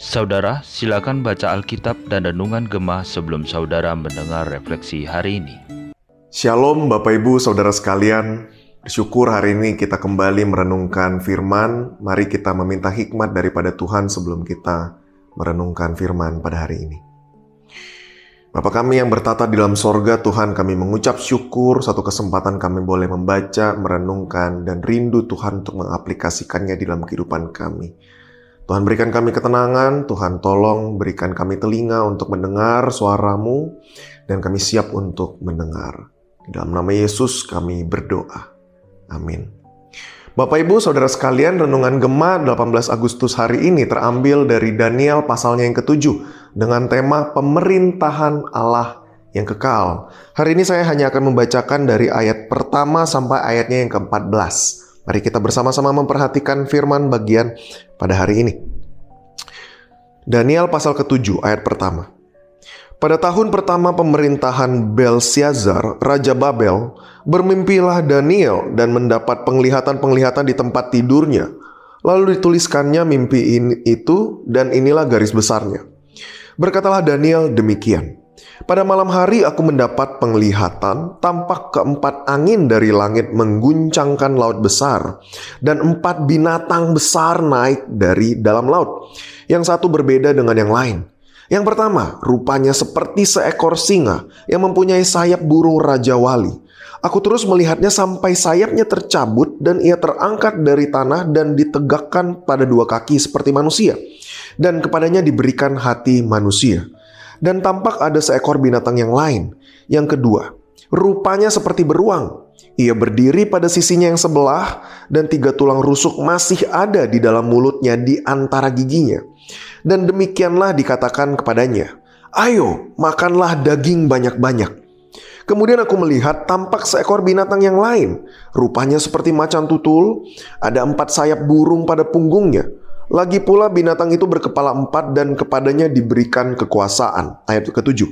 Saudara, silakan baca Alkitab dan Renungan Gemah sebelum saudara mendengar refleksi hari ini. Shalom Bapak Ibu Saudara sekalian, Syukur hari ini kita kembali merenungkan firman. Mari kita meminta hikmat daripada Tuhan sebelum kita merenungkan firman pada hari ini. Bapak kami yang bertata di dalam sorga, Tuhan kami mengucap syukur satu kesempatan kami boleh membaca, merenungkan, dan rindu Tuhan untuk mengaplikasikannya di dalam kehidupan kami. Tuhan berikan kami ketenangan, Tuhan tolong berikan kami telinga untuk mendengar suaramu, dan kami siap untuk mendengar. Di dalam nama Yesus kami berdoa. Amin. Bapak Ibu Saudara sekalian, Renungan Gema 18 Agustus hari ini terambil dari Daniel pasalnya yang ketujuh dengan tema pemerintahan Allah yang kekal. Hari ini saya hanya akan membacakan dari ayat pertama sampai ayatnya yang ke-14. Mari kita bersama-sama memperhatikan firman bagian pada hari ini. Daniel pasal ke-7 ayat pertama. Pada tahun pertama pemerintahan Belsiazar, Raja Babel, bermimpilah Daniel dan mendapat penglihatan-penglihatan di tempat tidurnya. Lalu dituliskannya mimpi ini itu dan inilah garis besarnya. Berkatalah Daniel demikian. Pada malam hari aku mendapat penglihatan, tampak keempat angin dari langit mengguncangkan laut besar, dan empat binatang besar naik dari dalam laut. Yang satu berbeda dengan yang lain. Yang pertama, rupanya seperti seekor singa yang mempunyai sayap burung Raja Wali. Aku terus melihatnya sampai sayapnya tercabut dan ia terangkat dari tanah dan ditegakkan pada dua kaki seperti manusia. Dan kepadanya diberikan hati manusia dan tampak ada seekor binatang yang lain. Yang kedua, rupanya seperti beruang. Ia berdiri pada sisinya yang sebelah, dan tiga tulang rusuk masih ada di dalam mulutnya di antara giginya. Dan demikianlah dikatakan kepadanya, "Ayo, makanlah daging banyak-banyak." Kemudian aku melihat tampak seekor binatang yang lain, rupanya seperti macan tutul, ada empat sayap burung pada punggungnya, lagi pula binatang itu berkepala empat dan kepadanya diberikan kekuasaan. Ayat ke-7.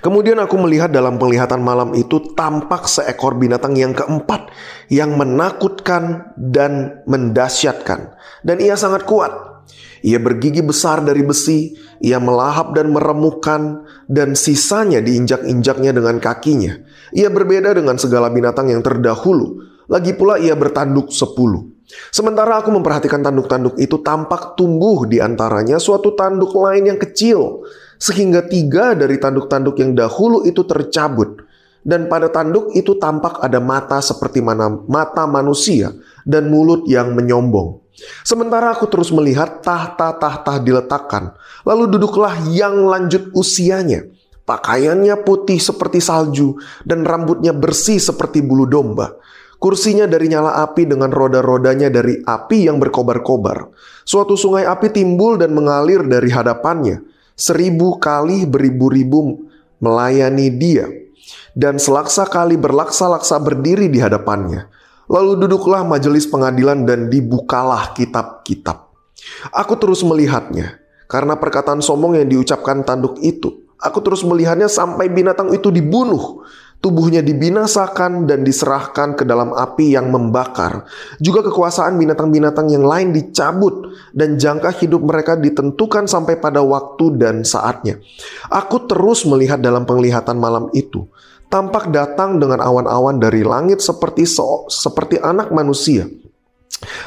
Kemudian aku melihat dalam penglihatan malam itu tampak seekor binatang yang keempat yang menakutkan dan mendasyatkan. Dan ia sangat kuat. Ia bergigi besar dari besi, ia melahap dan meremukan, dan sisanya diinjak-injaknya dengan kakinya. Ia berbeda dengan segala binatang yang terdahulu. Lagi pula ia bertanduk sepuluh. Sementara aku memperhatikan tanduk-tanduk itu tampak tumbuh di antaranya suatu tanduk lain yang kecil, sehingga tiga dari tanduk-tanduk yang dahulu itu tercabut. Dan pada tanduk itu tampak ada mata seperti mana mata manusia dan mulut yang menyombong. Sementara aku terus melihat tahta-tahta diletakkan, lalu duduklah yang lanjut usianya. Pakaiannya putih seperti salju dan rambutnya bersih seperti bulu domba. Kursinya dari nyala api dengan roda-rodanya dari api yang berkobar-kobar. Suatu sungai api timbul dan mengalir dari hadapannya. Seribu kali beribu-ribu melayani dia. Dan selaksa kali berlaksa-laksa berdiri di hadapannya. Lalu duduklah majelis pengadilan dan dibukalah kitab-kitab. Aku terus melihatnya, karena perkataan sombong yang diucapkan tanduk itu. Aku terus melihatnya sampai binatang itu dibunuh tubuhnya dibinasakan dan diserahkan ke dalam api yang membakar. Juga kekuasaan binatang-binatang yang lain dicabut dan jangka hidup mereka ditentukan sampai pada waktu dan saatnya. Aku terus melihat dalam penglihatan malam itu. Tampak datang dengan awan-awan dari langit seperti so, seperti anak manusia.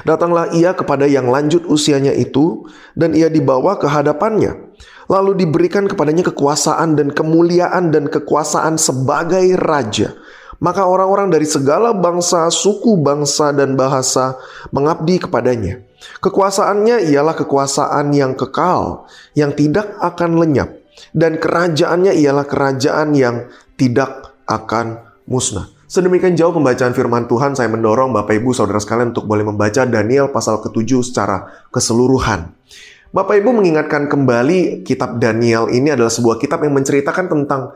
Datanglah ia kepada yang lanjut usianya itu dan ia dibawa ke hadapannya lalu diberikan kepadanya kekuasaan dan kemuliaan dan kekuasaan sebagai raja. Maka orang-orang dari segala bangsa, suku, bangsa, dan bahasa mengabdi kepadanya. Kekuasaannya ialah kekuasaan yang kekal, yang tidak akan lenyap, dan kerajaannya ialah kerajaan yang tidak akan musnah. Sedemikian jauh pembacaan firman Tuhan, saya mendorong Bapak Ibu Saudara sekalian untuk boleh membaca Daniel pasal ke-7 secara keseluruhan. Bapak Ibu mengingatkan kembali kitab Daniel ini adalah sebuah kitab yang menceritakan tentang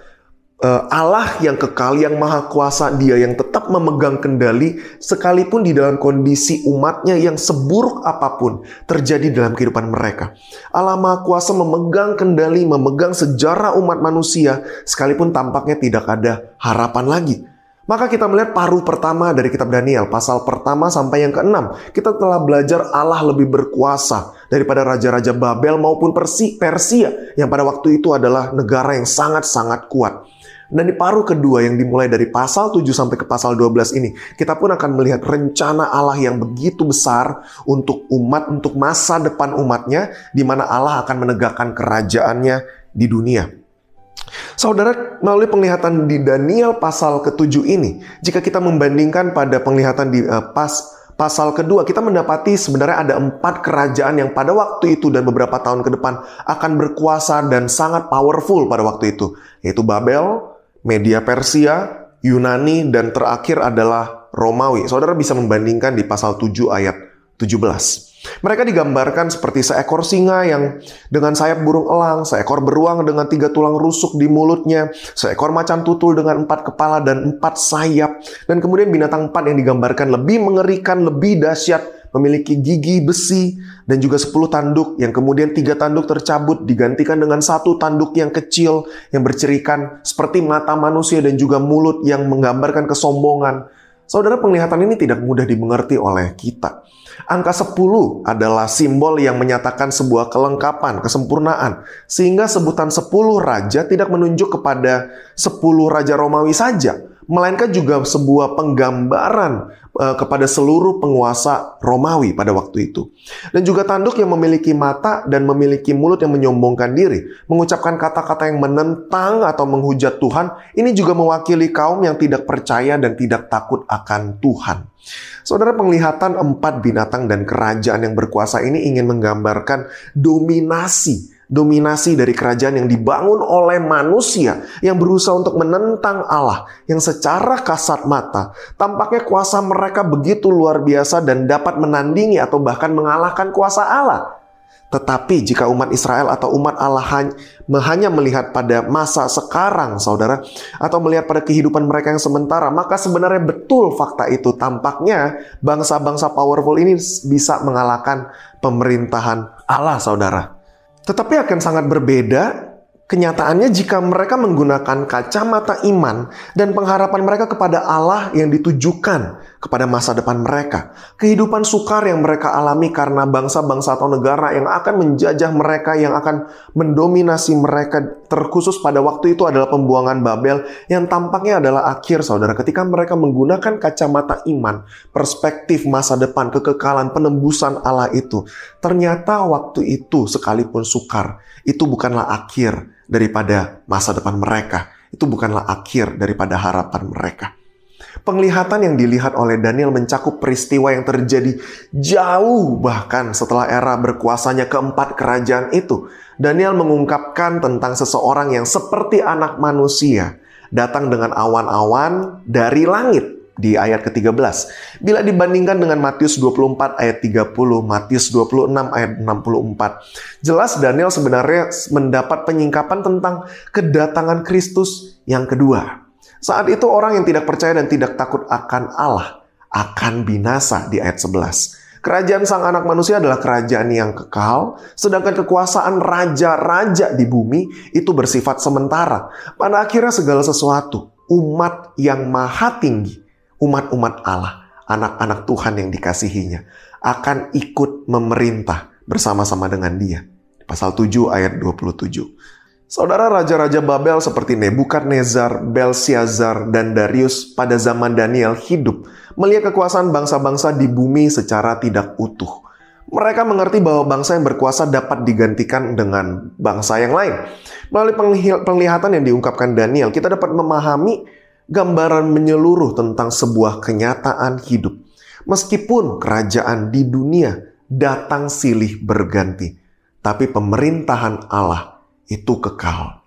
uh, Allah yang kekal, yang maha kuasa, dia yang tetap memegang kendali sekalipun di dalam kondisi umatnya yang seburuk apa pun terjadi dalam kehidupan mereka. Allah maha kuasa memegang kendali, memegang sejarah umat manusia sekalipun tampaknya tidak ada harapan lagi. Maka kita melihat paruh pertama dari kitab Daniel, pasal pertama sampai yang keenam. Kita telah belajar Allah lebih berkuasa daripada raja-raja Babel maupun Persi, Persia yang pada waktu itu adalah negara yang sangat-sangat kuat. Dan di paruh kedua yang dimulai dari pasal 7 sampai ke pasal 12 ini, kita pun akan melihat rencana Allah yang begitu besar untuk umat, untuk masa depan umatnya, di mana Allah akan menegakkan kerajaannya di dunia. Saudara, melalui penglihatan di Daniel pasal ke-7 ini, jika kita membandingkan pada penglihatan di uh, pas pasal kedua, kita mendapati sebenarnya ada empat kerajaan yang pada waktu itu dan beberapa tahun ke depan akan berkuasa dan sangat powerful pada waktu itu, yaitu Babel, Media Persia, Yunani, dan terakhir adalah Romawi. Saudara bisa membandingkan di pasal 7 ayat 17. Mereka digambarkan seperti seekor singa yang dengan sayap burung elang, seekor beruang dengan tiga tulang rusuk di mulutnya, seekor macan tutul dengan empat kepala dan empat sayap, dan kemudian binatang empat yang digambarkan lebih mengerikan, lebih dahsyat, memiliki gigi besi dan juga sepuluh tanduk yang kemudian tiga tanduk tercabut digantikan dengan satu tanduk yang kecil yang bercerikan seperti mata manusia dan juga mulut yang menggambarkan kesombongan. Saudara penglihatan ini tidak mudah dimengerti oleh kita. Angka 10 adalah simbol yang menyatakan sebuah kelengkapan, kesempurnaan. Sehingga sebutan 10 raja tidak menunjuk kepada 10 raja Romawi saja, melainkan juga sebuah penggambaran uh, kepada seluruh penguasa Romawi pada waktu itu. Dan juga tanduk yang memiliki mata dan memiliki mulut yang menyombongkan diri, mengucapkan kata-kata yang menentang atau menghujat Tuhan, ini juga mewakili kaum yang tidak percaya dan tidak takut akan Tuhan. Saudara penglihatan empat binatang dan kerajaan yang berkuasa ini ingin menggambarkan dominasi dominasi dari kerajaan yang dibangun oleh manusia yang berusaha untuk menentang Allah yang secara kasat mata tampaknya kuasa mereka begitu luar biasa dan dapat menandingi atau bahkan mengalahkan kuasa Allah. Tetapi jika umat Israel atau umat Allah hanya melihat pada masa sekarang, saudara, atau melihat pada kehidupan mereka yang sementara, maka sebenarnya betul fakta itu. Tampaknya bangsa-bangsa powerful ini bisa mengalahkan pemerintahan Allah, saudara. Tetapi akan sangat berbeda Kenyataannya jika mereka menggunakan kacamata iman dan pengharapan mereka kepada Allah yang ditujukan kepada masa depan mereka. Kehidupan sukar yang mereka alami karena bangsa-bangsa atau negara yang akan menjajah mereka, yang akan mendominasi mereka terkhusus pada waktu itu adalah pembuangan Babel yang tampaknya adalah akhir saudara ketika mereka menggunakan kacamata iman, perspektif masa depan, kekekalan, penembusan Allah itu. Ternyata waktu itu sekalipun sukar, itu bukanlah akhir daripada masa depan mereka. Itu bukanlah akhir daripada harapan mereka. Penglihatan yang dilihat oleh Daniel mencakup peristiwa yang terjadi jauh bahkan setelah era berkuasanya keempat kerajaan itu. Daniel mengungkapkan tentang seseorang yang seperti anak manusia datang dengan awan-awan dari langit di ayat ke-13. Bila dibandingkan dengan Matius 24 ayat 30, Matius 26 ayat 64. Jelas Daniel sebenarnya mendapat penyingkapan tentang kedatangan Kristus yang kedua. Saat itu orang yang tidak percaya dan tidak takut akan Allah akan binasa di ayat 11. Kerajaan sang anak manusia adalah kerajaan yang kekal, sedangkan kekuasaan raja-raja di bumi itu bersifat sementara. Pada akhirnya segala sesuatu, umat yang maha tinggi umat-umat Allah, anak-anak Tuhan yang dikasihinya, akan ikut memerintah bersama-sama dengan dia. Pasal 7 ayat 27. Saudara raja-raja Babel seperti Nebukadnezar, Belsiazar, dan Darius pada zaman Daniel hidup melihat kekuasaan bangsa-bangsa di bumi secara tidak utuh. Mereka mengerti bahwa bangsa yang berkuasa dapat digantikan dengan bangsa yang lain. Melalui penglihatan yang diungkapkan Daniel, kita dapat memahami gambaran menyeluruh tentang sebuah kenyataan hidup. Meskipun kerajaan di dunia datang silih berganti, tapi pemerintahan Allah itu kekal.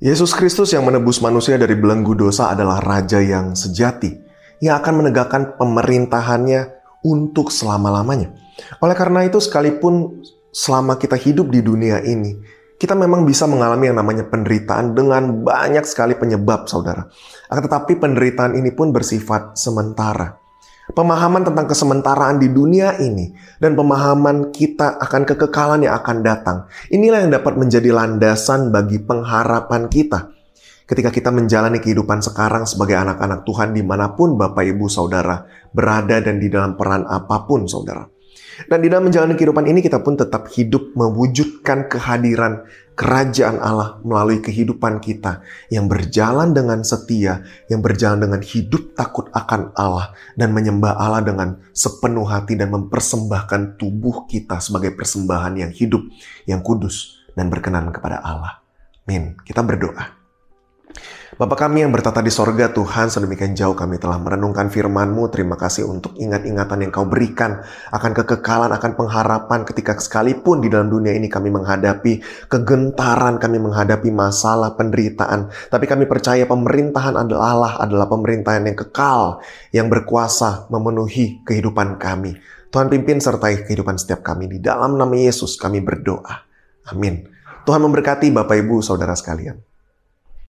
Yesus Kristus yang menebus manusia dari belenggu dosa adalah raja yang sejati yang akan menegakkan pemerintahannya untuk selama-lamanya. Oleh karena itu, sekalipun selama kita hidup di dunia ini, kita memang bisa mengalami yang namanya penderitaan dengan banyak sekali penyebab, saudara. Tetapi penderitaan ini pun bersifat sementara. Pemahaman tentang kesementaraan di dunia ini dan pemahaman kita akan kekekalan yang akan datang. Inilah yang dapat menjadi landasan bagi pengharapan kita. ketika kita menjalani kehidupan sekarang sebagai anak-anak Tuhan di mana pun Bapak Ibu Saudara berada dan di dalam peran apa pun Saudara. Dan di dalam menjalani kehidupan ini kita pun tetap hidup mewujudkan kehadiran kerajaan Allah melalui kehidupan kita yang berjalan dengan setia, yang berjalan dengan hidup takut akan Allah dan menyembah Allah dengan sepenuh hati dan mempersembahkan tubuh kita sebagai persembahan yang hidup, yang kudus dan berkenan kepada Allah. Amin. Kita berdoa. Bapa kami yang bertata di sorga Tuhan, sedemikian jauh kami telah merenungkan firman-Mu. Terima kasih untuk ingat-ingatan yang Kau berikan akan kekekalan, akan pengharapan ketika sekalipun di dalam dunia ini kami menghadapi kegentaran, kami menghadapi masalah, penderitaan. Tapi kami percaya pemerintahan adalah Allah, adalah pemerintahan yang kekal, yang berkuasa memenuhi kehidupan kami. Tuhan pimpin sertai kehidupan setiap kami. Di dalam nama Yesus kami berdoa. Amin. Tuhan memberkati Bapak Ibu Saudara sekalian.